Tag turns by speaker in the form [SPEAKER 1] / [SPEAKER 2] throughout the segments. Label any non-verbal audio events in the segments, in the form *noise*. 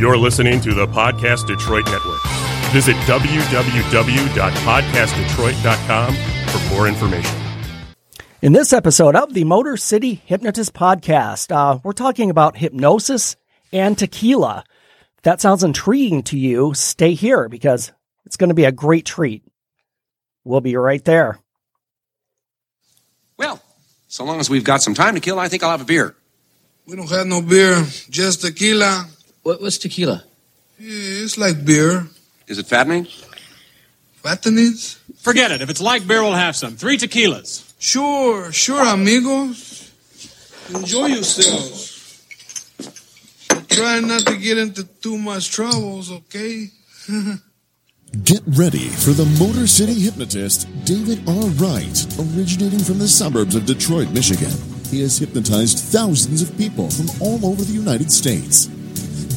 [SPEAKER 1] You're listening to the Podcast Detroit Network. Visit www.podcastdetroit.com for more information.
[SPEAKER 2] In this episode of the Motor City Hypnotist Podcast, uh, we're talking about hypnosis and tequila. If that sounds intriguing to you, stay here because it's going to be a great treat. We'll be right there.
[SPEAKER 3] Well, so long as we've got some time to kill, I think I'll have a beer.
[SPEAKER 4] We don't have no beer, just tequila.
[SPEAKER 5] What, what's tequila?
[SPEAKER 4] Yeah, it's like beer.
[SPEAKER 3] Is it fattening?
[SPEAKER 4] Fattenings?
[SPEAKER 6] Forget it. If it's like beer, we'll have some. Three tequilas.
[SPEAKER 4] Sure, sure, amigos. Enjoy yourselves. But try not to get into too much troubles, okay? *laughs*
[SPEAKER 7] Get ready for the Motor City hypnotist, David R. Wright, originating from the suburbs of Detroit, Michigan. He has hypnotized thousands of people from all over the United States.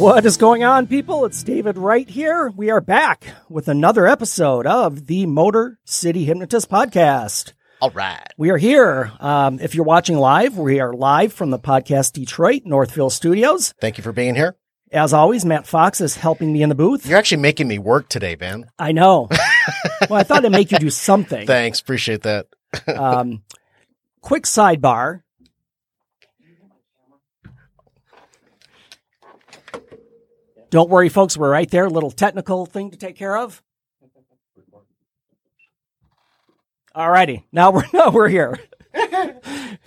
[SPEAKER 2] What is going on, people? It's David Wright here. We are back with another episode of the Motor City Hypnotist Podcast.
[SPEAKER 5] All right.
[SPEAKER 2] We are here. Um, if you're watching live, we are live from the Podcast Detroit Northville Studios.
[SPEAKER 5] Thank you for being here.
[SPEAKER 2] As always, Matt Fox is helping me in the booth.
[SPEAKER 5] You're actually making me work today, man.
[SPEAKER 2] I know. *laughs* well, I thought I'd make you do something.
[SPEAKER 5] Thanks. Appreciate that. *laughs*
[SPEAKER 2] Um, quick sidebar. Don't worry, folks. We're right there. Little technical thing to take care of. Alrighty, now we're *laughs* now we're here. *laughs*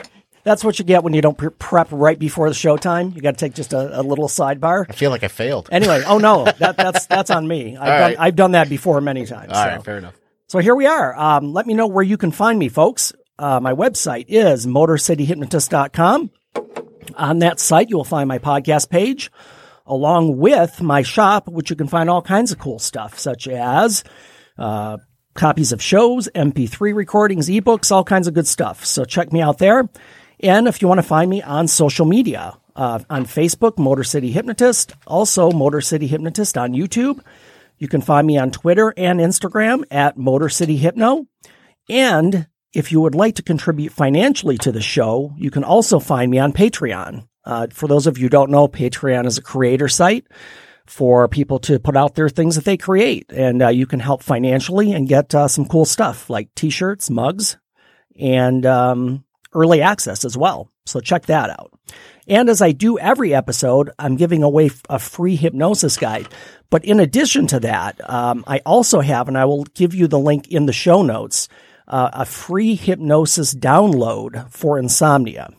[SPEAKER 2] That's what you get when you don't pre- prep right before the showtime. You got to take just a, a little sidebar.
[SPEAKER 5] I feel like I failed.
[SPEAKER 2] Anyway, oh no, *laughs* that, that's that's on me. I've
[SPEAKER 5] All
[SPEAKER 2] done
[SPEAKER 5] right.
[SPEAKER 2] I've done that before many times.
[SPEAKER 5] All
[SPEAKER 2] so.
[SPEAKER 5] right, fair enough.
[SPEAKER 2] So here we are. Um, let me know where you can find me, folks. Uh, my website is motorcityhypnotist.com. On that site, you will find my podcast page along with my shop, which you can find all kinds of cool stuff, such as uh, copies of shows, MP3 recordings, ebooks, all kinds of good stuff. So check me out there. And if you want to find me on social media, uh, on Facebook, Motor City Hypnotist, also Motor City Hypnotist on YouTube. You can find me on Twitter and Instagram at Motor City Hypno. And if you would like to contribute financially to the show, you can also find me on Patreon. Uh, for those of you who don't know, Patreon is a creator site for people to put out their things that they create. And uh, you can help financially and get uh, some cool stuff like t-shirts, mugs, and um, early access as well. So check that out. And as I do every episode, I'm giving away a free hypnosis guide. But in addition to that, um, I also have, and I will give you the link in the show notes, uh, a free hypnosis download for insomnia.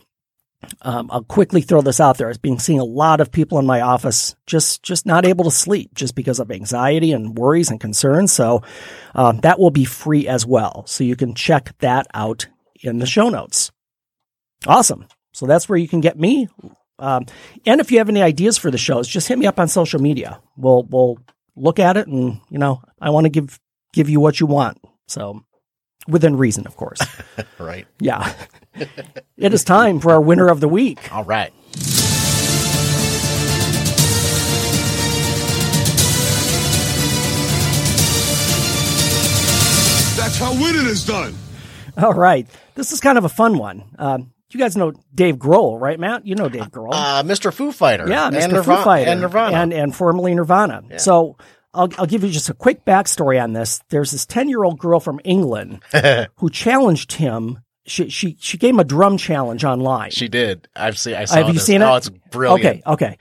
[SPEAKER 2] Um, I'll quickly throw this out there. I've been seeing a lot of people in my office just just not able to sleep just because of anxiety and worries and concerns. So um, that will be free as well. So you can check that out in the show notes. Awesome. So that's where you can get me. Um, and if you have any ideas for the shows, just hit me up on social media. We'll we'll look at it, and you know I want to give give you what you want. So within reason, of course. *laughs*
[SPEAKER 5] Right.
[SPEAKER 2] Yeah. it is time for our winner of the week.
[SPEAKER 5] All right.
[SPEAKER 4] That's how winning is done.
[SPEAKER 2] All right. This is kind of a fun one. Um, you guys know Dave Grohl, right, Matt? You know Dave Grohl.
[SPEAKER 5] Uh, Mr. Foo Fighter.
[SPEAKER 2] yeah,
[SPEAKER 5] and
[SPEAKER 2] Mr.
[SPEAKER 5] Nirva-
[SPEAKER 2] Foo Fighter.
[SPEAKER 5] And Nirvana.
[SPEAKER 2] And, and formerly Nirvana. So I'll, I'll give you just a quick backstory on this. There's this 10 year old girl from England *laughs* who challenged him. She, she, she gave him a drum challenge online.
[SPEAKER 5] she did. I've seen. I saw
[SPEAKER 2] Have you
[SPEAKER 5] this.
[SPEAKER 2] seen it?
[SPEAKER 5] Oh, it's brilliant.
[SPEAKER 2] Okay, okay.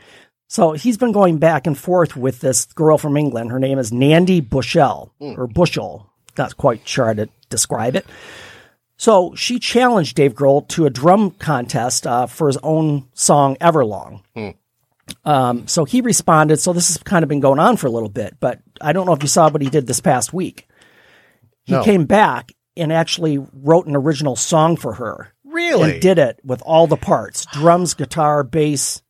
[SPEAKER 2] So he's been going back and forth with this girl from England. Her name is Nandi Bushell
[SPEAKER 5] Hmm.
[SPEAKER 2] or Bushell. Not quite sure how to describe it. So she challenged Dave Grohl to a drum contest uh, for his own song Everlong.
[SPEAKER 5] Hmm.
[SPEAKER 2] Um, so he responded. So this has kind of been going on for a little bit, but I don't know if you saw what he did this past week. He
[SPEAKER 5] No.
[SPEAKER 2] came back and actually wrote an original song for her
[SPEAKER 5] Really?
[SPEAKER 2] and did it with all the parts drums, guitar, bass,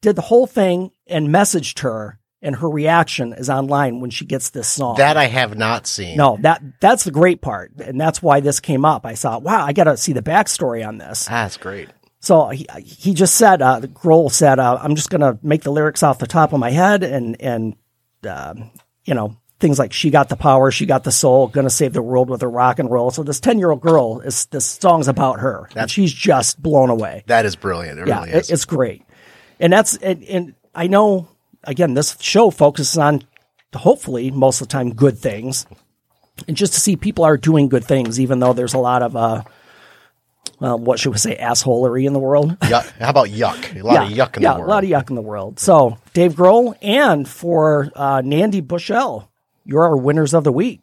[SPEAKER 2] did the whole thing and messaged her. And her reaction is online when she gets this song.
[SPEAKER 5] that I have not seen.
[SPEAKER 2] no, that that's the great part, and that's why this came up. I thought, wow, I got to see the backstory on this.
[SPEAKER 5] That's great.
[SPEAKER 2] So he, he just said, uh, Grohl said, uh, I'm just going to make the lyrics off the top of my head and, and, um, you know, things like she got the power, she got the soul, gonna save the world with her rock and roll. So this 10 year old girl is, this song's about her and she's just blown away.
[SPEAKER 5] That is brilliant. It
[SPEAKER 2] Yeah,
[SPEAKER 5] really
[SPEAKER 2] it-
[SPEAKER 5] is.
[SPEAKER 2] it's great. And that's, and, and I know, again, this show focuses on hopefully most of the time good things. And just to see people are doing good things, even though there's a lot of, uh, well, what should we say, assholery in the world. *laughs*
[SPEAKER 5] yuck. How about yuck? A lot of yuck in
[SPEAKER 2] yeah,
[SPEAKER 5] the world.
[SPEAKER 2] a lot of yuck in the world. So Dave Grohl and for uh, Nandi Bushell, you're our winners of the week.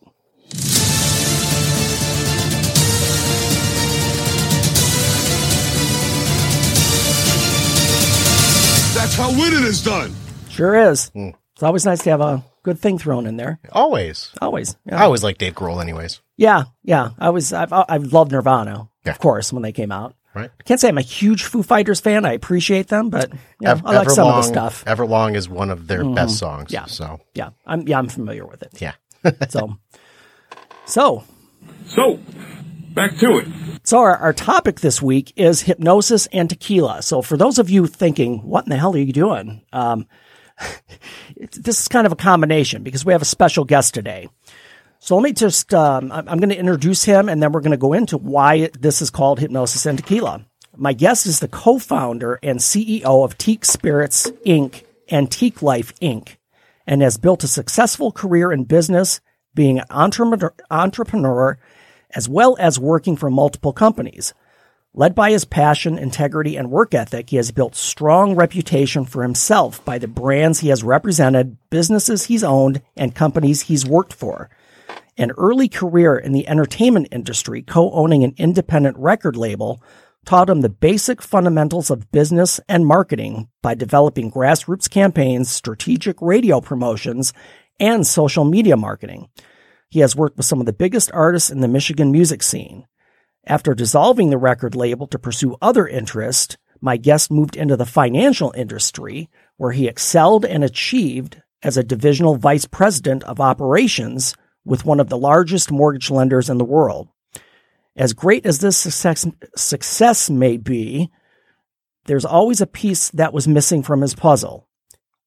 [SPEAKER 4] That's how winning is done.
[SPEAKER 2] Sure is.
[SPEAKER 5] Hmm.
[SPEAKER 2] It's always nice to have a good thing thrown in there.
[SPEAKER 5] Always.
[SPEAKER 2] Always. Yeah.
[SPEAKER 5] I always like Dave Grohl, anyways.
[SPEAKER 2] Yeah, yeah. I was. I've, I've loved Nirvana,
[SPEAKER 5] Yeah.
[SPEAKER 2] of course, when they came out.
[SPEAKER 5] Right.
[SPEAKER 2] Can't say I'm a huge Foo Fighters fan. I appreciate them, but you know,
[SPEAKER 5] Ev-
[SPEAKER 2] I like some of the stuff. Mm-hmm.
[SPEAKER 5] Everlong is one of their best songs.
[SPEAKER 2] Yeah.
[SPEAKER 5] So
[SPEAKER 2] Yeah, I'm. Yeah, I'm familiar with it.
[SPEAKER 5] yeah.
[SPEAKER 2] So, *laughs* so
[SPEAKER 1] So, back to it.
[SPEAKER 2] So our, our topic this week is hypnosis and tequila. So for those of you thinking, what in the hell are you doing? Um, *laughs* it's, this is kind of a combination because we have a special guest today. So let me just, um, I'm, going to introduce him and then we're going to go into why this is called hypnosis and tequila. My guest is the co-founder and CEO of Teak Spirits Inc. and Teak Life Inc. and has built a successful career in business, being an entrepreneur, entrepreneur as well as working for multiple companies. Led by his passion, integrity, and work ethic, he has built strong reputation for himself by the brands he has represented, businesses he's owned, and companies he's worked for. An early career in the entertainment industry, co-owning an independent record label, taught him the basic fundamentals of business and marketing by developing grassroots campaigns, strategic radio promotions, and social media marketing. He has worked with some of the biggest artists in the Michigan music scene. After dissolving the record label to pursue other interests, my guest moved into the financial industry, where he excelled and achieved as a divisional vice president of operations with one of the largest mortgage lenders in the world. As great as this success, success may be, there's always a piece that was missing from his puzzle.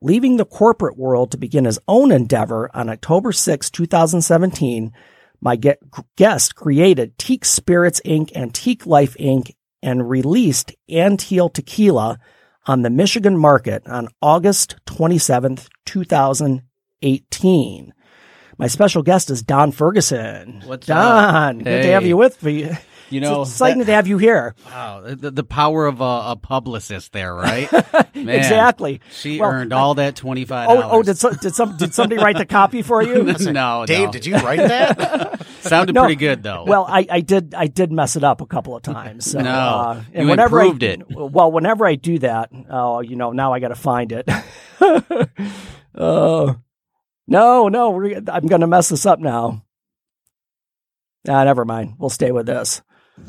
[SPEAKER 2] Leaving the corporate world to begin his own endeavor on October 6, 2017, my guest created Teak Spirits Inc. and Teak Life Inc. and released Anteel Tequila on the Michigan market on August 27th, 2018. My special guest is Don Ferguson.
[SPEAKER 8] What's
[SPEAKER 2] Don?
[SPEAKER 8] up?
[SPEAKER 2] Good to have you with me.
[SPEAKER 8] You know,
[SPEAKER 2] it's exciting
[SPEAKER 8] that-
[SPEAKER 2] to have you here.
[SPEAKER 8] Wow, the, the power of a, a publicist there, right? *laughs* Man,
[SPEAKER 2] Exactly.
[SPEAKER 8] She
[SPEAKER 2] Well,
[SPEAKER 8] earned all that twenty five.
[SPEAKER 2] Oh, oh, did so, did some did somebody write the copy for you? *laughs*
[SPEAKER 8] no,
[SPEAKER 5] Dave,
[SPEAKER 8] no.
[SPEAKER 5] did you write that? *laughs*
[SPEAKER 8] Sounded
[SPEAKER 2] No.
[SPEAKER 8] pretty good though.
[SPEAKER 2] Well, I, I did I did mess it up a couple of times. So,
[SPEAKER 8] No,
[SPEAKER 2] uh, and
[SPEAKER 8] you
[SPEAKER 2] whenever
[SPEAKER 8] improved
[SPEAKER 2] I,
[SPEAKER 8] it.
[SPEAKER 2] Well, whenever I do that, oh, you know, now I got to find it. uh, no, no, we're, I'm going to mess this up now. Ah, never mind. We'll stay with this.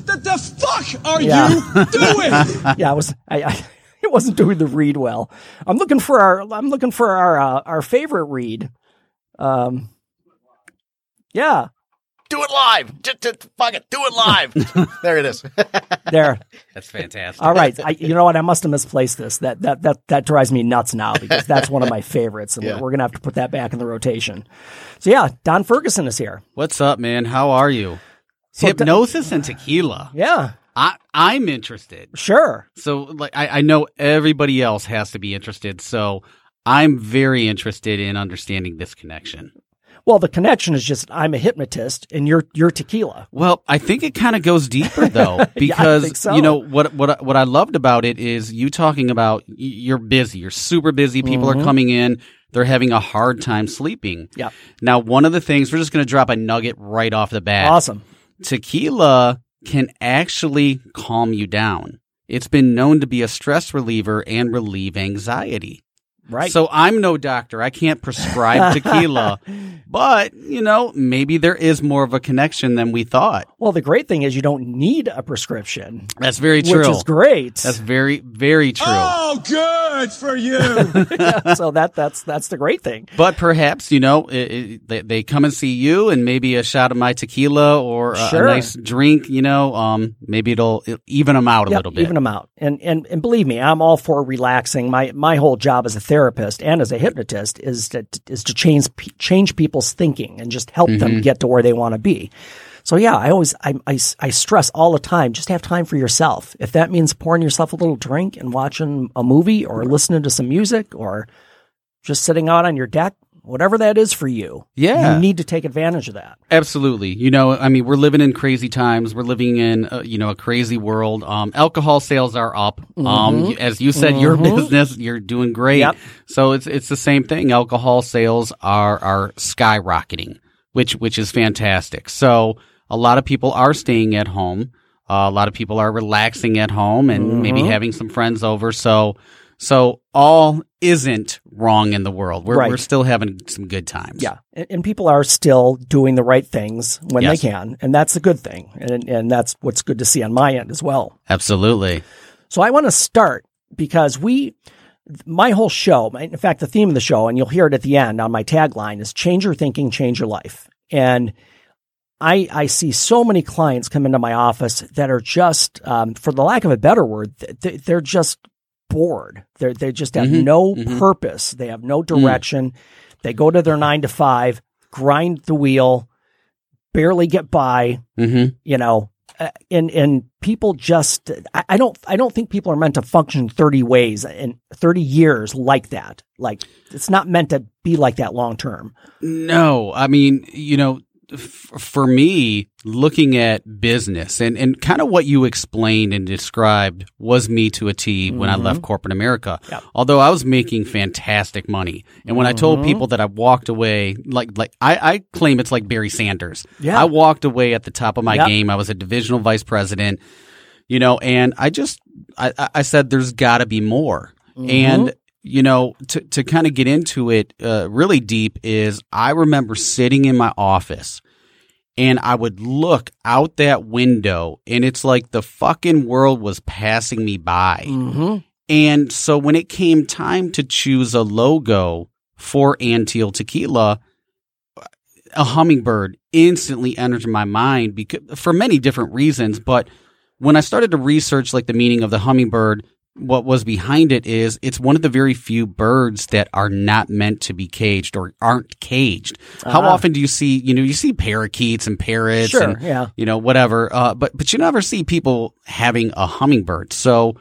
[SPEAKER 4] What the fuck are
[SPEAKER 2] Yeah.
[SPEAKER 4] you *laughs* doing?
[SPEAKER 2] Yeah, I was I, I *laughs* it wasn't doing the read well. I'm looking for our I'm looking for our uh, our favorite read. Um, yeah,
[SPEAKER 5] do it live. Just, just fuck it. Do it live. *laughs* there it is. *laughs*
[SPEAKER 2] there.
[SPEAKER 8] That's fantastic.
[SPEAKER 2] All right, I, you know what? I must have misplaced this. That that that that drives me nuts now because that's one of my favorites, and
[SPEAKER 5] Yeah.
[SPEAKER 2] we're gonna have to put that back in the rotation. So yeah, Don Ferguson is here.
[SPEAKER 8] What's up, man? How are you?
[SPEAKER 2] So
[SPEAKER 8] Hypnosis and tequila.
[SPEAKER 2] Yeah,
[SPEAKER 8] I I'm interested.
[SPEAKER 2] sure.
[SPEAKER 8] So like I, I know everybody else has to be interested. So I'm very interested in understanding this connection.
[SPEAKER 2] Well, the connection is just I'm a hypnotist, and you're you're tequila.
[SPEAKER 8] Well, I think it kind of goes deeper though, *laughs* because
[SPEAKER 2] think so.
[SPEAKER 8] you know what what what I loved about it is you talking about you're busy, you're super busy. People
[SPEAKER 2] Mm-hmm.
[SPEAKER 8] are coming in, they're having a hard time sleeping.
[SPEAKER 2] Yeah,
[SPEAKER 8] Now, one of the things we're just going to drop a nugget right off the bat.
[SPEAKER 2] awesome.
[SPEAKER 8] Tequila can actually calm you down. It's been known to be a stress reliever and relieve anxiety.
[SPEAKER 2] Right.
[SPEAKER 8] So I'm no doctor. I can't prescribe tequila, *laughs* but you know, maybe there is more of a connection than we thought.
[SPEAKER 2] Well, the great thing is you don't need a prescription,
[SPEAKER 8] That's very true.
[SPEAKER 2] which is great.
[SPEAKER 8] That's very, very true.
[SPEAKER 6] Oh, good for you. *laughs*
[SPEAKER 2] so that that's that's the great thing.
[SPEAKER 8] But perhaps you know it, it, they, they come and see you, and maybe a shot of my tequila or a, a nice drink. You know, um, maybe it'll even them out a
[SPEAKER 2] Yep,
[SPEAKER 8] little bit.
[SPEAKER 2] even them out. And and and believe me, I'm all for relaxing. My my whole job as a therapist and as a hypnotist is to is to change change people's thinking and just help
[SPEAKER 8] Mm-hmm.
[SPEAKER 2] them get to where they want to be. So yeah, I always I, I I stress all the time. Just have time for yourself. If that means pouring yourself a little drink and watching a movie or listening to some music or just sitting out on your deck, whatever that is for you,
[SPEAKER 8] Yeah.
[SPEAKER 2] you need to take advantage of that.
[SPEAKER 8] Absolutely. You know, I mean, we're living in crazy times. We're living in, uh, you know, a crazy world. Um, alcohol sales are up. Um, as you said, your business, you're doing great.
[SPEAKER 2] Yep.
[SPEAKER 8] So it's, it's the same thing. Alcohol sales are, are skyrocketing, which, which is fantastic. So a lot of people are staying at home. Uh, a lot of people are relaxing at home and maybe having some friends over. So, so all isn't wrong in the world. We're,
[SPEAKER 2] Right.
[SPEAKER 8] we're still having some good times.
[SPEAKER 2] Yeah, and, and people are still doing the right things when
[SPEAKER 8] Yes.
[SPEAKER 2] they can, and that's a good thing, and and that's what's good to see on my end as well.
[SPEAKER 8] Absolutely.
[SPEAKER 2] So I want to start because we, my whole show, in fact, the theme of the show, and you'll hear it at the end on my tagline is "Change your thinking, change your life," and I I see so many clients come into my office that are just, um, for the lack of a better word, th- th- they're just bored. They they just have
[SPEAKER 8] Mhm,
[SPEAKER 2] no
[SPEAKER 8] mhm.
[SPEAKER 2] purpose. They have no direction. They go to their nine to five, grind the wheel, barely get by.
[SPEAKER 8] Mm-hmm.
[SPEAKER 2] You know, uh, and and people just I, I don't I don't think people are meant to function thirty ways and thirty years like that. Like it's not meant to be like that long term.
[SPEAKER 8] No, I mean, you know, for me, looking at business and, and kind of what you explained and described was me to a T when I left mm-hmm. corporate America.
[SPEAKER 2] Yep.
[SPEAKER 8] Although I was making fantastic money. And when I told mm-hmm. people that I walked away, like, like I, I claim it's like Barry Sanders.
[SPEAKER 2] Yeah.
[SPEAKER 8] I walked away at the top of my
[SPEAKER 2] Yep.
[SPEAKER 8] game. I was a divisional vice president, you know, and I just, I, I- I said, there's got to be more. Mm-hmm. And, you know, to, to kind of get into it uh, really deep is I remember sitting in my office and I would look out that window and it's like the fucking world was passing me by.
[SPEAKER 2] Mm-hmm.
[SPEAKER 8] And so when it came time to choose a logo for Anteel Tequila, a hummingbird instantly entered my mind because for many different reasons. But when I started to research like the meaning of the hummingbird, what was behind it is it's one of the very few birds that are not meant to be caged or aren't caged. How
[SPEAKER 2] Ah.
[SPEAKER 8] often do you see, you know, you see parakeets and parrots
[SPEAKER 2] Sure,
[SPEAKER 8] and
[SPEAKER 2] yeah.
[SPEAKER 8] you know, whatever. Uh, but but you never see people having a hummingbird. So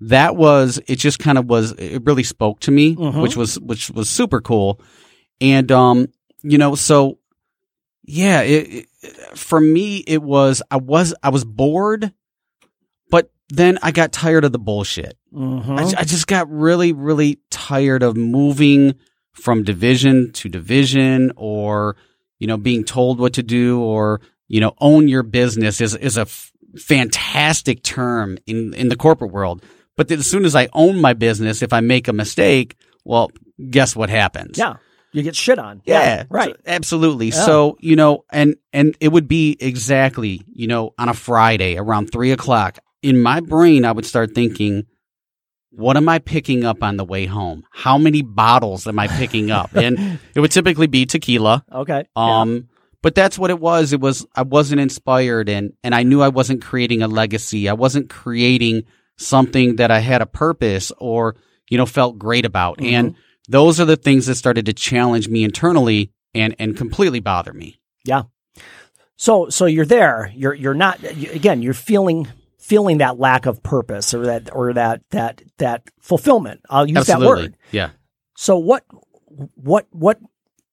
[SPEAKER 8] that was it. Just kind of was. It really spoke to me,
[SPEAKER 2] Mhm.
[SPEAKER 8] which was which was super cool. And um, you know, so yeah, it, it, for me it was I was I was bored, then I got tired of the bullshit.
[SPEAKER 2] Mm-hmm.
[SPEAKER 8] I, I just got really, really tired of moving from division to division or, you know, being told what to do or, you know, own your business is, is a f- fantastic term in, in the corporate world. But then as soon as I own my business, if I make a mistake, well, guess what happens?
[SPEAKER 2] yeah, you get shit on.
[SPEAKER 8] Yeah,
[SPEAKER 2] right.
[SPEAKER 8] so- absolutely.
[SPEAKER 2] Yeah.
[SPEAKER 8] So you know, and and it would be exactly you know on a Friday around three o'clock in my brain, I would start thinking, what am I picking up on the way home? How many bottles am I picking up? and *laughs* it would typically be tequila.
[SPEAKER 2] Okay. yeah.
[SPEAKER 8] Um, but that's what it was. It was I wasn't inspired, and and I knew I wasn't creating a legacy. I wasn't creating something that I had a purpose or you know felt great about.
[SPEAKER 2] Mm-hmm.
[SPEAKER 8] And those are the things that started to challenge me internally and and completely bother me.
[SPEAKER 2] Yeah. So so you're there. You're you're not again. You're feeling feeling that lack of purpose or that or that that that fulfillment. I'll use that word.
[SPEAKER 8] yeah.
[SPEAKER 2] So what what what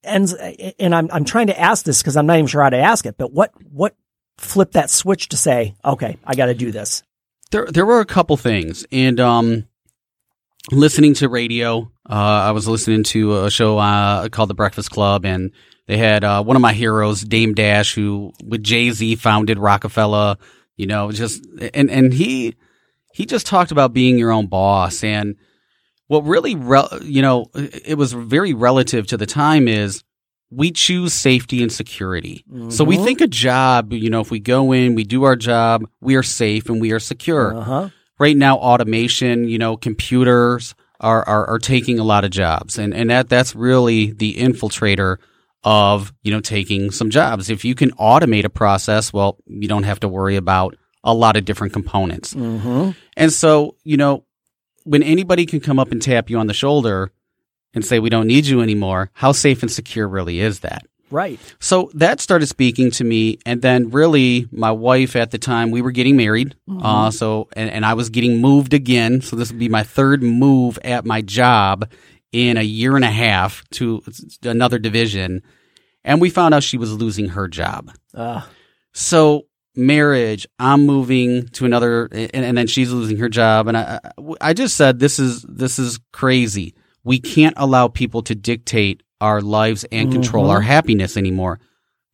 [SPEAKER 2] ends? And I'm I'm trying to ask this because I'm not even sure how to ask it. But what what flipped that switch to say, okay, I got to do this.
[SPEAKER 8] There, there were a couple things, and um, listening to radio, uh, I was listening to a show uh, called The Breakfast Club, and they had uh, one of my heroes, Dame Dash, who with Jay Z founded Roc-A-Fella. You know, just and and he he just talked about being your own boss, and what really, rel- you know, it was very relative to the time is we choose safety and security. So we think a job, you know, if we go in, we do our job, we are safe and we are secure.
[SPEAKER 2] Uh-huh.
[SPEAKER 8] Right now, automation, you know, computers are, are, are taking a lot of jobs. And, and that, that's really the infiltrator of, you know, taking some jobs. If you can automate a process, well, you don't have to worry about a lot of different components.
[SPEAKER 2] Mm-hmm.
[SPEAKER 8] And so, you know, when anybody can come up and tap you on the shoulder and say, we don't need you anymore, how safe and secure really is that?
[SPEAKER 2] Right.
[SPEAKER 8] So that started speaking to me. And then really my wife at the time, we were getting married. Uh, so, and, and I was getting moved again. So this would be my third move at my job in a year and a half to another division. And we found out she was losing her job.
[SPEAKER 2] Uh,
[SPEAKER 8] So marriage, I'm moving to another, and, and then she's losing her job. And I, I- just said, this is, this is crazy. We can't allow people to dictate our lives and control our happiness anymore.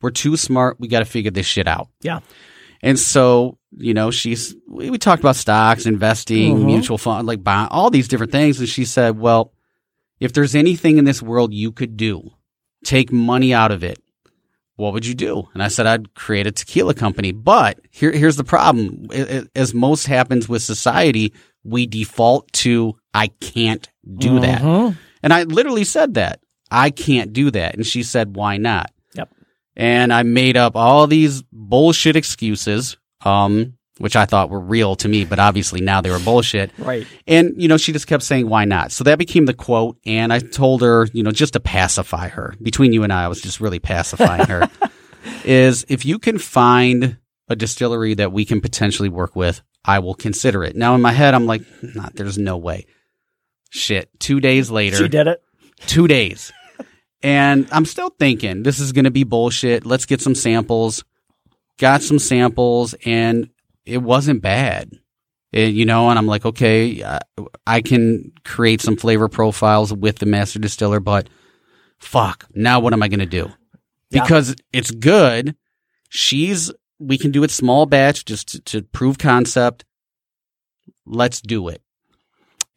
[SPEAKER 8] We're too smart. We got to figure this shit out.
[SPEAKER 2] yeah.
[SPEAKER 8] And so, you know, she's, we, we talked about stocks, investing,
[SPEAKER 2] Mhm.
[SPEAKER 8] mutual fund, like bond, all these different things. And she said, well, if there's anything in this world you could do, take money out of it, what would you do? And I said, I'd create a tequila company. But here, here's the problem. As most happens with society, we default to, I can't do that.
[SPEAKER 2] Mhm.
[SPEAKER 8] And I literally said that. I can't do that. And she said, why not?
[SPEAKER 2] Yep.
[SPEAKER 8] And I made up all these bullshit excuses, um, which I thought were real to me, but obviously now they were bullshit.
[SPEAKER 2] Right.
[SPEAKER 8] And, you know, she just kept saying, why not? So that became the quote. And I told her, you know, just to pacify her, between you and I, I was just really pacifying her, *laughs* is if you can find a distillery that we can potentially work with, I will consider it. Now in my head, I'm like, nah, there's no way. Shit. Two days later,
[SPEAKER 2] She did it.
[SPEAKER 8] two days. And I'm still thinking this is going to be bullshit. Let's get some samples. Got some samples and it wasn't bad. It- you know, and I'm like, okay, I, I can create some flavor profiles with the master distiller, but fuck, now what am I going to do?
[SPEAKER 2] Yeah.
[SPEAKER 8] Because it's good. She's, we can do it small batch just to, to prove concept. Let's do it.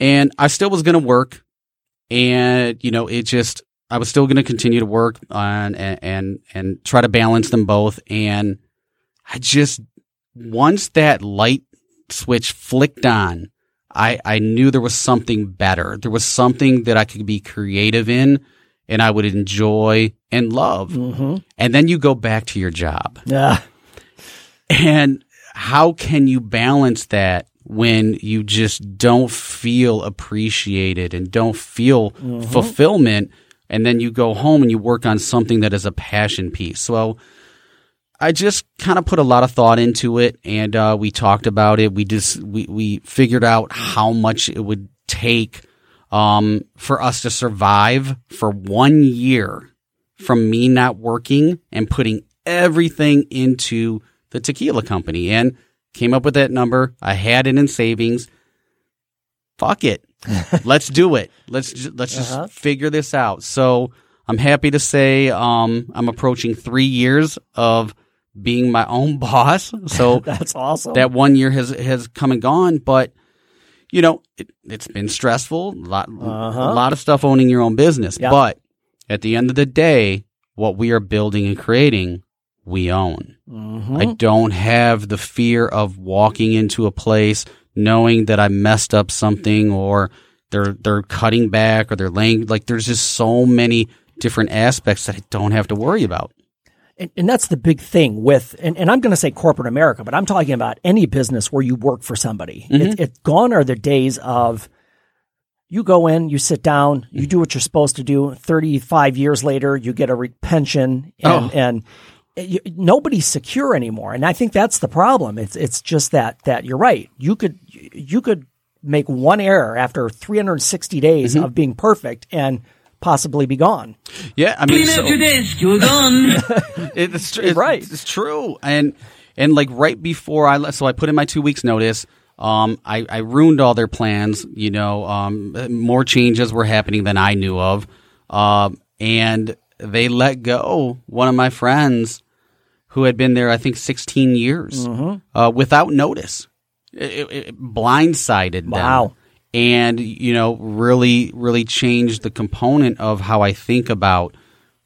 [SPEAKER 8] And I still was going to work and you know it just i was still going to continue to work on and, and and try to balance them both and i just once that light switch flicked on i i knew there was something better there was something that i could be creative in and i would enjoy and love
[SPEAKER 2] Mm-hmm.
[SPEAKER 8] and then you go back to your job
[SPEAKER 2] Yeah.
[SPEAKER 8] and how can you balance that when you just don't feel appreciated and don't feel fulfillment? And then you go home and you work on something that is a passion piece. So I just kind of put a lot of thought into it and uh, we talked about it. We just, we, we figured out how much it would take um, for us to survive for one year from me not working and putting everything into the tequila company and came up with that number. I had it in savings. Fuck it. *laughs* let's do it. Let's ju- let's
[SPEAKER 2] Uh-huh.
[SPEAKER 8] just figure this out. So I'm happy to say um, I'm approaching three years of being my own *laughs* boss. So *laughs*
[SPEAKER 2] That's awesome.
[SPEAKER 8] that one year has has come and gone, but you know it, it's been stressful. A lot,
[SPEAKER 2] Uh-huh.
[SPEAKER 8] a lot of stuff owning your own business,
[SPEAKER 2] Yeah.
[SPEAKER 8] but at the end of the day, what we are building and creating, we own.
[SPEAKER 2] Mhm.
[SPEAKER 8] I don't have the fear of walking into a place knowing that I messed up something or they're they're cutting back or they're laying like there's just so many different aspects that I don't have to worry about.
[SPEAKER 2] And, and that's the big thing with, and, and I'm going to say corporate America, but I'm talking about any business where you work for somebody. Mm-hmm. It, it gone are the days of you go in, you sit down, you do what you're supposed to do. 35 years later, you get a re- pension and,
[SPEAKER 8] Oh.
[SPEAKER 2] and you, nobody's secure anymore. And I think that's the problem. It's, it's just that, that you're right. You could, you could make one error after 360 days mm-hmm. of being perfect and possibly be gone.
[SPEAKER 8] Yeah, I mean, so-
[SPEAKER 9] desk, you're gone. *laughs*
[SPEAKER 8] it's, tr- *laughs* it's
[SPEAKER 2] Right.
[SPEAKER 8] It's true, and and like right before I left, so I put in my two weeks notice. Um, I, I ruined all their plans. You know, um, more changes were happening than I knew of. Um, and they let go one of my friends who had been there, I think, 16 years uh, without notice. It, it- it blindsided them. And you know really really changed the component of how I think about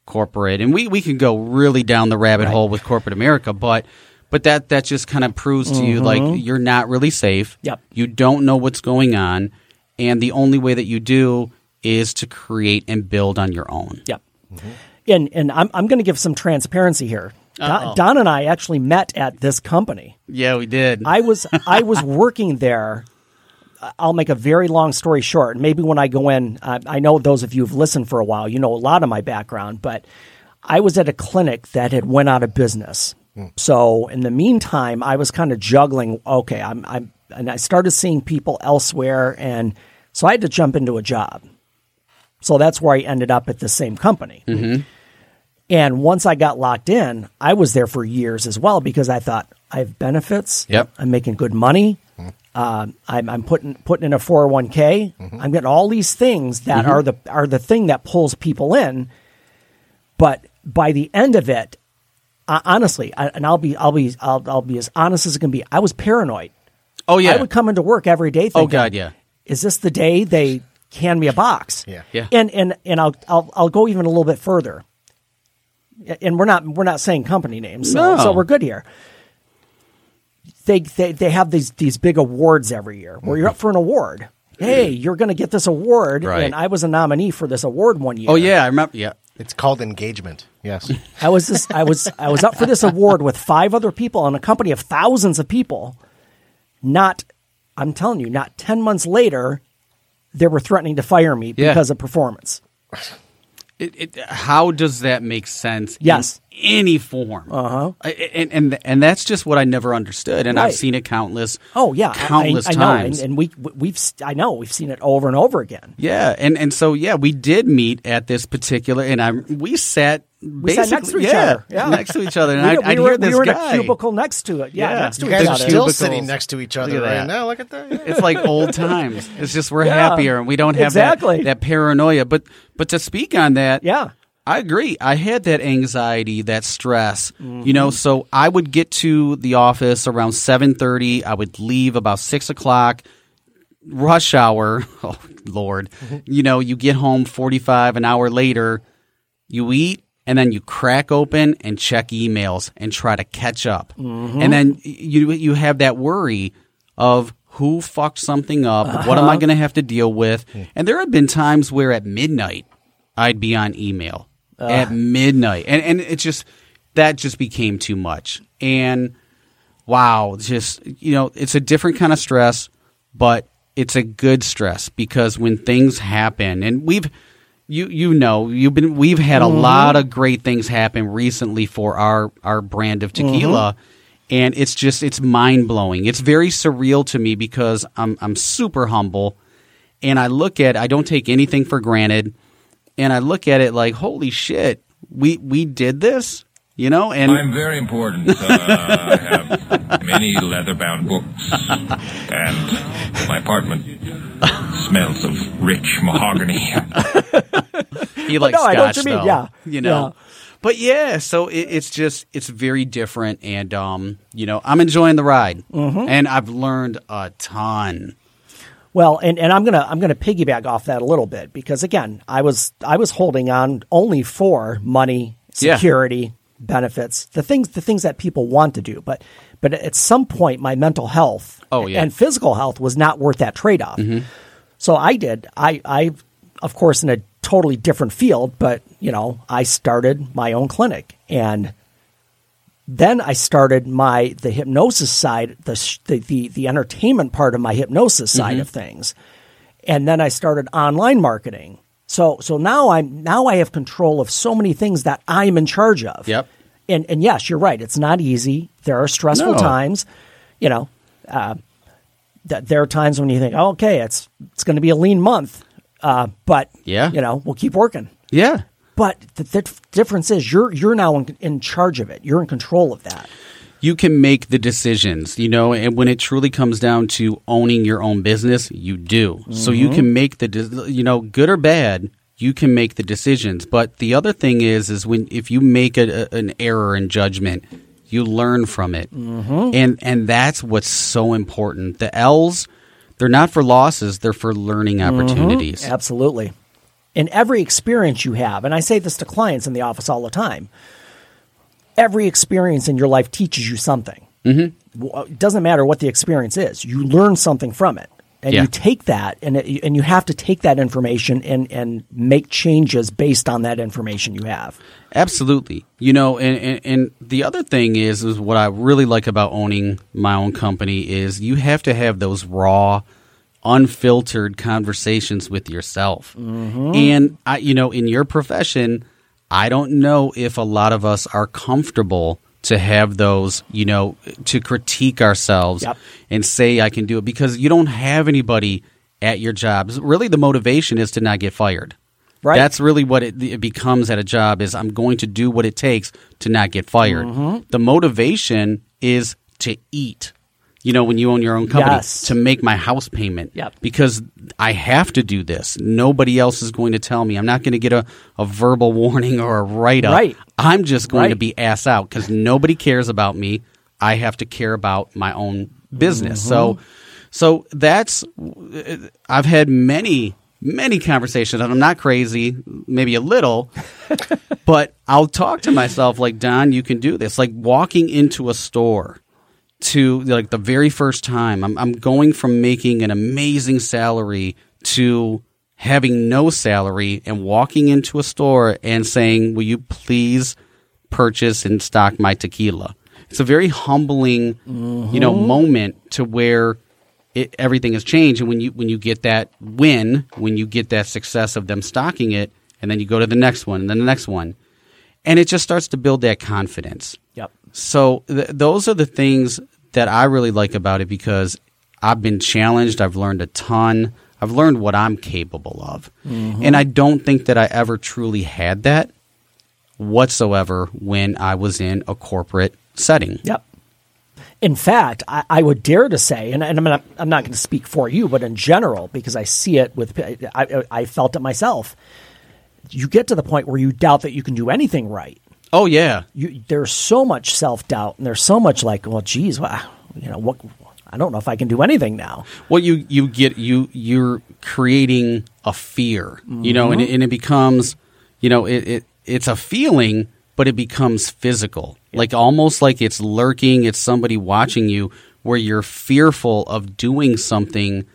[SPEAKER 8] corporate. And we we can go really down the rabbit hole with corporate America, but but that that just kind of proves to you like you're not really safe.
[SPEAKER 2] Mm-hmm. Yep.
[SPEAKER 8] You don't know what's going on, and the only way that you do is to create and build on your own.
[SPEAKER 2] Yep. And and I'm I'm going to give some transparency here. Don, Don and I actually met at this company.
[SPEAKER 8] Yeah, we did.
[SPEAKER 2] I was I was working there. I'll make a very long story short. and Maybe when I go in, I, I know those of you who've listened for a while, you know a lot of my background. But I was at a clinic that had went out of business. Hmm. So in the meantime, I was kind of juggling. Okay, I'm I'm and I started seeing people elsewhere, and so I had to jump into a job. So that's where I ended up at the same company. Mm-hmm. And once I got locked in, I was there for years as well because I thought I have benefits.
[SPEAKER 8] Yep.
[SPEAKER 2] I'm making good money. Um, I'm, I'm putting putting in a 401k. I'm getting all these things that are the are the thing that pulls people in. But by the end of it, uh, honestly, I, and I'll be I'll be I'll, I'll be as honest as it can be. I was paranoid.
[SPEAKER 8] oh yeah.
[SPEAKER 2] I would come into work every day. Thinking,
[SPEAKER 8] Oh, God, yeah.
[SPEAKER 2] Is this the day they hand me a box?
[SPEAKER 9] Yeah.
[SPEAKER 8] Yeah.
[SPEAKER 2] And and and I'll I'll I'll go even a little bit further. And we're not we're not saying company names, so,
[SPEAKER 8] No.
[SPEAKER 2] so we're good here. They, they they have these these big awards every year where you're up mm-hmm. for an award. Hey, mm-hmm. you're going to get this award,
[SPEAKER 8] Right.
[SPEAKER 2] and I was a nominee for this award one oh, year.
[SPEAKER 8] oh yeah, I remember. Yeah.
[SPEAKER 9] It's called engagement. Yes. *laughs*
[SPEAKER 2] I was this, I was I was up for this award with five other people in a company of thousands of people. Not, I'm telling you, not ten months later, they were threatening to fire me
[SPEAKER 8] Yeah.
[SPEAKER 2] because of performance.
[SPEAKER 8] It, it, how does that make sense?
[SPEAKER 2] Yes.
[SPEAKER 8] In any form. Uh huh. And, and and that's just what I never understood, and
[SPEAKER 2] Right.
[SPEAKER 8] I've seen it countless.
[SPEAKER 2] Oh yeah,
[SPEAKER 8] countless
[SPEAKER 2] I, I,
[SPEAKER 8] times.
[SPEAKER 2] know, and, and we we've I know we've seen it over and over again.
[SPEAKER 8] yeah, and and so yeah, we did meet at this particular, and I we sat.
[SPEAKER 2] We sat next to each
[SPEAKER 8] yeah,
[SPEAKER 2] other. Yeah,
[SPEAKER 8] next to each other, and
[SPEAKER 2] we,
[SPEAKER 8] I,
[SPEAKER 2] we
[SPEAKER 8] I'd
[SPEAKER 2] were,
[SPEAKER 8] hear this
[SPEAKER 2] we were in a cubicle next to it. Yeah,
[SPEAKER 8] Yeah.
[SPEAKER 2] next to
[SPEAKER 9] You
[SPEAKER 2] each
[SPEAKER 9] guys
[SPEAKER 2] other.
[SPEAKER 9] are still
[SPEAKER 8] Cubicles.
[SPEAKER 9] sitting next to each other
[SPEAKER 8] Look
[SPEAKER 9] right
[SPEAKER 8] that.
[SPEAKER 9] now. Look at that. Yeah. *laughs*
[SPEAKER 8] It's like old *laughs* times. It's just we're
[SPEAKER 2] Yeah.
[SPEAKER 8] happier, and we don't have
[SPEAKER 2] Exactly.
[SPEAKER 8] that, that paranoia. But but to speak on that,
[SPEAKER 2] Yeah.
[SPEAKER 8] I agree. I had that anxiety, that stress. You
[SPEAKER 2] Mm-hmm.
[SPEAKER 8] know, so I would get to the office around seven thirty. I would leave about six o'clock. Rush hour. *laughs* Oh Lord.
[SPEAKER 2] Mm-hmm.
[SPEAKER 8] You know, you get home forty five an hour later. You eat. And then you crack open and check emails and try to catch up.
[SPEAKER 2] Mm-hmm.
[SPEAKER 8] And then you you have that worry of who fucked something up. What
[SPEAKER 2] Uh-huh.
[SPEAKER 8] am I going to have to deal with? And there have been times where at midnight I'd be on email at midnight, and and it just that just became too much. And wow, just you know, it's a different kind of stress, but it's a good stress because when things happen, and we've you you know you've been we've had a mm-hmm. lot of great things happen recently for our our brand of tequila. Mm-hmm. And it's just it's mind blowing. It's very surreal to me because I'm I'm super humble and I look at I don't take anything for granted and I look at it like holy shit we we did this you know and
[SPEAKER 6] I'm very important. Uh, I have many leather-bound books, and my apartment smells of rich mahogany. *laughs* *laughs*
[SPEAKER 8] he likes
[SPEAKER 2] no, I know what
[SPEAKER 8] scotch
[SPEAKER 2] you mean,
[SPEAKER 8] though,
[SPEAKER 2] yeah,
[SPEAKER 8] you know
[SPEAKER 2] yeah.
[SPEAKER 8] but yeah so it, it's just it's very different and um you know I'm enjoying the ride
[SPEAKER 2] Mm-hmm.
[SPEAKER 8] and I've learned a ton
[SPEAKER 2] Well, and, and I'm gonna I'm gonna piggyback off that a little bit because again, I was I was holding on only for money,
[SPEAKER 8] Yeah.
[SPEAKER 2] security, benefits, the things the things that people want to do. But but at some point, my mental health
[SPEAKER 8] Oh, yeah. Mm-hmm.
[SPEAKER 2] and physical health was not worth that trade off. So I did. I I of course in a totally different field, but you know I started my own clinic and then I started my the hypnosis side, the the the, the entertainment part of my hypnosis
[SPEAKER 8] Mm-hmm.
[SPEAKER 2] side of things, and then I started online marketing. So so now I'm now I have control of so many things that I'm in charge of.
[SPEAKER 8] Yep.
[SPEAKER 2] And and yes, you're right. It's not easy. There are stressful
[SPEAKER 8] No.
[SPEAKER 2] times. You know, uh, th- there are times when you think, oh, okay, it's it's going to be a lean month, uh, but
[SPEAKER 8] Yeah.
[SPEAKER 2] you know, we'll keep working.
[SPEAKER 8] yeah
[SPEAKER 2] But the, the difference is you're you're now in, in charge of it. You're in control of that.
[SPEAKER 8] you can make the decisions, you know, and when it truly comes down to owning your own business, you do. So you mm-hmm. can make the, de- you know, good or bad, you can make the decisions. But the other thing is, is when if you make a, a- an error in judgment, you learn from it, mm-hmm. and and that's what's so important. The L's, They're not for losses, they're for learning mm-hmm. opportunities.
[SPEAKER 2] Absolutely. In every experience you have, and I say this to clients in the office all the time, every experience in your life teaches you something. Mm-hmm. It doesn't matter what the experience is, you learn something from it. And
[SPEAKER 8] Yeah.
[SPEAKER 2] you take that, and it, and you have to take that information and, and make changes based on that information you have.
[SPEAKER 8] Absolutely. You know, and, and, and the other thing is, is what I really like about owning my own company is you have to have those raw, unfiltered conversations with yourself. And I, you know, in your profession, I don't know if a lot of us are comfortable to have those, you know, to critique ourselves
[SPEAKER 2] Yep.
[SPEAKER 8] and say I can do it because you don't have anybody at your job. Really, the motivation is to not get fired.
[SPEAKER 2] Right.
[SPEAKER 8] That's really what it, it becomes at a job is I'm going to do what it takes to not get fired.
[SPEAKER 2] Mm-hmm.
[SPEAKER 8] The motivation is to eat. You know, when you own your own company,
[SPEAKER 2] Yes.
[SPEAKER 8] to make my house payment.
[SPEAKER 2] Yep.
[SPEAKER 8] Because I have to do this. Nobody else is going to tell me. I'm not going to get a, a verbal *laughs* warning or a write up.
[SPEAKER 2] Right.
[SPEAKER 8] I'm just going to be ass out because nobody cares about me. I have to care about my own business. So,
[SPEAKER 2] Mm-hmm.
[SPEAKER 8] so that's I've had many many conversations, and I'm not crazy, maybe a little, *laughs* but I'll talk to myself like Don, you can do this. Like walking into a store to like the very first time, I'm I'm going from making an amazing salary to having no salary and walking into a store and saying, "Will you please purchase and stock my tequila?" It's a very humbling, you know, mm-hmm. moment to where it, everything has changed. And when you when you get that win, when you get that success of them stocking it, and then you go to the next one and then the next one, and it just starts to build that confidence.
[SPEAKER 2] Yep.
[SPEAKER 8] So th- those are the things that I really like about it because I've been challenged. I've learned a ton. I've learned what I'm capable of, mm-hmm. and I don't think that I ever truly had that whatsoever when I was in a corporate setting.
[SPEAKER 2] Yep. In fact, I, I would dare to say, and, and I'm not, I'm not going to speak for you, but in general, because I see it with, I, I felt it myself. You get to the point where you doubt that you can do anything right.
[SPEAKER 8] Oh yeah,
[SPEAKER 2] You, there's so much self doubt, and there's so much like, well, geez, well, you know, what? I don't know if I can do anything now.
[SPEAKER 8] well you you get you you're creating a fear you know and it, mm-hmm. and it becomes you know it, it it's a feeling but it becomes physical like almost like it's lurking it's somebody watching you where you're fearful of doing something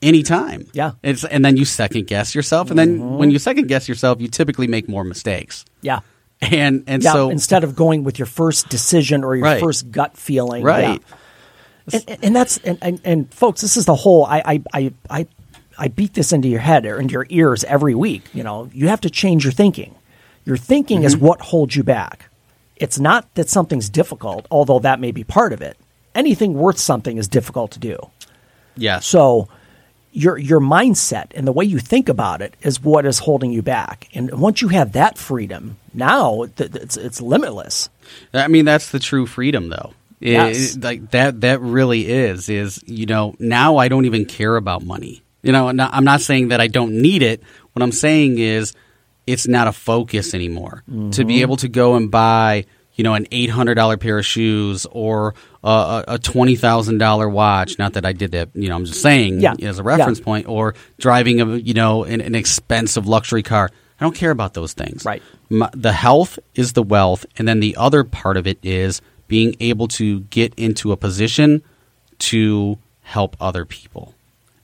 [SPEAKER 8] anytime
[SPEAKER 2] Yeah.
[SPEAKER 8] it's and then you second guess yourself and then mm-hmm. when you second guess yourself you typically make more mistakes
[SPEAKER 2] Yeah.
[SPEAKER 8] And and
[SPEAKER 2] Yeah.
[SPEAKER 8] so
[SPEAKER 2] instead of going with your first decision or your
[SPEAKER 8] Right.
[SPEAKER 2] first gut feeling.
[SPEAKER 8] right
[SPEAKER 2] Yeah. and, and that's and, and, and folks, this is the whole. I, I I I I beat this into your head or into your ears every week. You know, you have to change your thinking. Your thinking is mm-hmm. what holds you back. It's not that something's difficult, although that may be part of it. Anything worth something is difficult to do.
[SPEAKER 8] Yeah.
[SPEAKER 2] So your your mindset and the way you think about it is what is holding you back. And once you have that freedom, now it's it's limitless.
[SPEAKER 8] I mean, that's the true freedom, though.
[SPEAKER 2] Yes.
[SPEAKER 8] it- like that. That really is. Is you know now I don't even care about money. You know, I'm not saying that I don't need it. What I'm saying is it's not a focus anymore. To be mm-hmm. able to go and buy, you know, an eight hundred dollar pair of shoes or a, a, twenty thousand dollar watch. Not that I did that. You know, I'm just saying
[SPEAKER 2] Yeah.
[SPEAKER 8] as a reference
[SPEAKER 2] Yeah.
[SPEAKER 8] point. Or driving a you know an, an expensive luxury car. I don't care about those things.
[SPEAKER 2] Right.
[SPEAKER 8] My, the health is the wealth, and then the other part of it is being able to get into a position to help other people.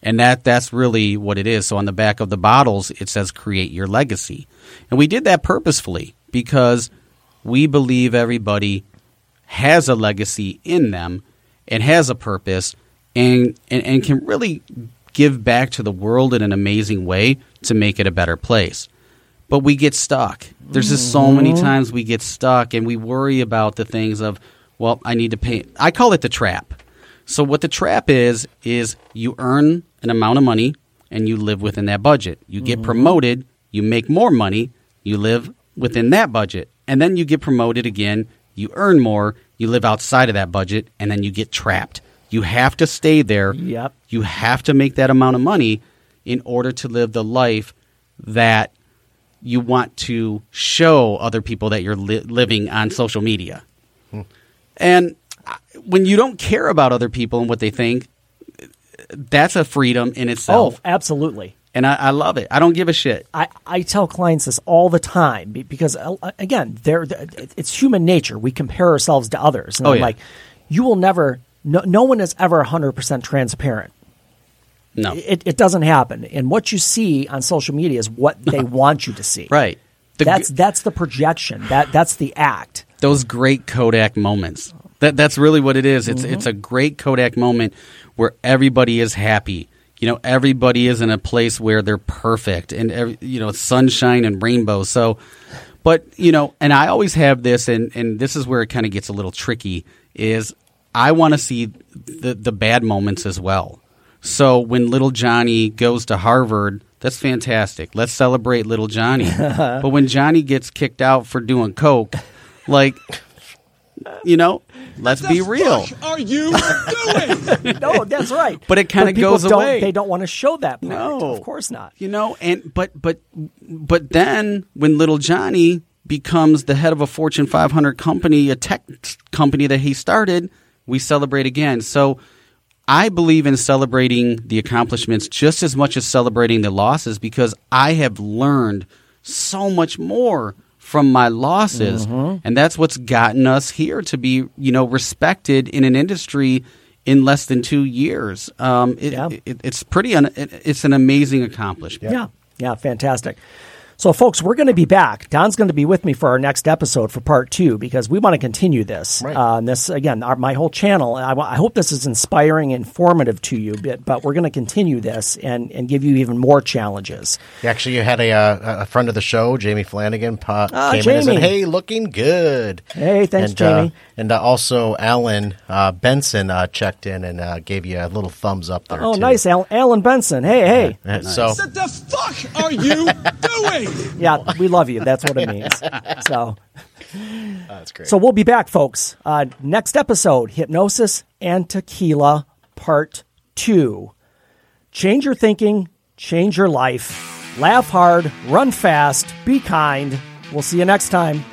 [SPEAKER 8] And that that's really what it is. So on the back of the bottles it says create your legacy. And we did that purposefully because we believe everybody has a legacy in them and has a purpose and, and, and can really give back to the world in an amazing way to make it a better place. But we get stuck. There's just so many mm-hmm. times we get stuck and we worry about the things of, well, I need to pay. I call it the trap. So what the trap is is you earn an amount of money and you live within that budget. You get mm-hmm. promoted, you make more money, you live within that budget. And then you get promoted again, you earn more, you live outside of that budget and then you get trapped. You have to stay there.
[SPEAKER 2] Yep.
[SPEAKER 8] You have to make that amount of money in order to live the life that you want to show other people that you're li- living on social media. Hmm. And uh, when you don't care about other people and what they think, that's a freedom in itself.
[SPEAKER 2] Oh, absolutely.
[SPEAKER 8] And I, I love it. I don't give a shit.
[SPEAKER 2] I, I tell clients this all the time because uh, again, they're, it's human nature. We compare ourselves to others, and
[SPEAKER 8] Oh, yeah.
[SPEAKER 2] like, you will never. No, no one is ever 100 percent transparent.
[SPEAKER 8] No,
[SPEAKER 2] It, it doesn't happen. And what you see on social media is what they *laughs* want you to see.
[SPEAKER 8] right. The,
[SPEAKER 2] That's that's the projection. That that's the act.
[SPEAKER 8] those great Kodak moments. That that's really what it is. It's it's a great Kodak moment where everybody is happy. You know, everybody is in a place where they're perfect and every, you know, sunshine and rainbows. So, but you know, and I always have this, and and this is where it kind of gets a little tricky. Is I want to see the the bad moments as well. So when little Johnny goes to Harvard, that's fantastic. Let's celebrate little Johnny. *laughs* but when Johnny gets kicked out for doing coke, like you know, let's be real.
[SPEAKER 4] are you doing? *laughs*
[SPEAKER 2] No, that's right.
[SPEAKER 8] But it kinda
[SPEAKER 2] people
[SPEAKER 8] goes
[SPEAKER 2] don't-
[SPEAKER 8] away.
[SPEAKER 2] They don't want to show that. Part.
[SPEAKER 8] No.
[SPEAKER 2] of course not.
[SPEAKER 8] You know, and but but but then when little Johnny becomes the head of a Fortune 500 company, a tech company that he started, we celebrate again. So I believe in celebrating the accomplishments just as much as celebrating the losses because I have learned so much more from my losses and that's what's gotten us here to be you know respected in an industry in less than two years um, it,
[SPEAKER 2] Yeah.
[SPEAKER 8] it, it's pretty un, it, it's an amazing accomplishment
[SPEAKER 2] Yeah. Yeah, fantastic. So, folks, we're going to be back. Don's going to be with me for our next episode for part two because we want to continue this.
[SPEAKER 9] Right.
[SPEAKER 2] Uh, this again, our, my whole channel. I, I hope this is inspiring, and informative to you. But, but we're going to continue this and, and give you even more challenges.
[SPEAKER 9] Actually, you had a uh, a friend of the show, Jamie Flanagan, pa-
[SPEAKER 2] Ah,
[SPEAKER 9] came in and said, "Hey, looking good."
[SPEAKER 2] Hey, thanks,
[SPEAKER 9] and, uh,
[SPEAKER 2] Jamie.
[SPEAKER 9] and uh, also, Alan uh, Benson uh, checked in and uh, gave you a little thumbs up there.
[SPEAKER 2] Oh,
[SPEAKER 9] too.
[SPEAKER 2] nice, Al- Alan Benson. Hey, hey.
[SPEAKER 9] Uh, So
[SPEAKER 4] What the fuck are you *laughs* doing? *laughs*
[SPEAKER 2] Yeah, we love you. That's what it means. *laughs* So,
[SPEAKER 9] that's great.
[SPEAKER 2] so we'll be back, folks. Uh, next episode: hypnosis and tequila, part two. Change your thinking, change your life. Laugh hard, run fast, be kind. We'll see you next time.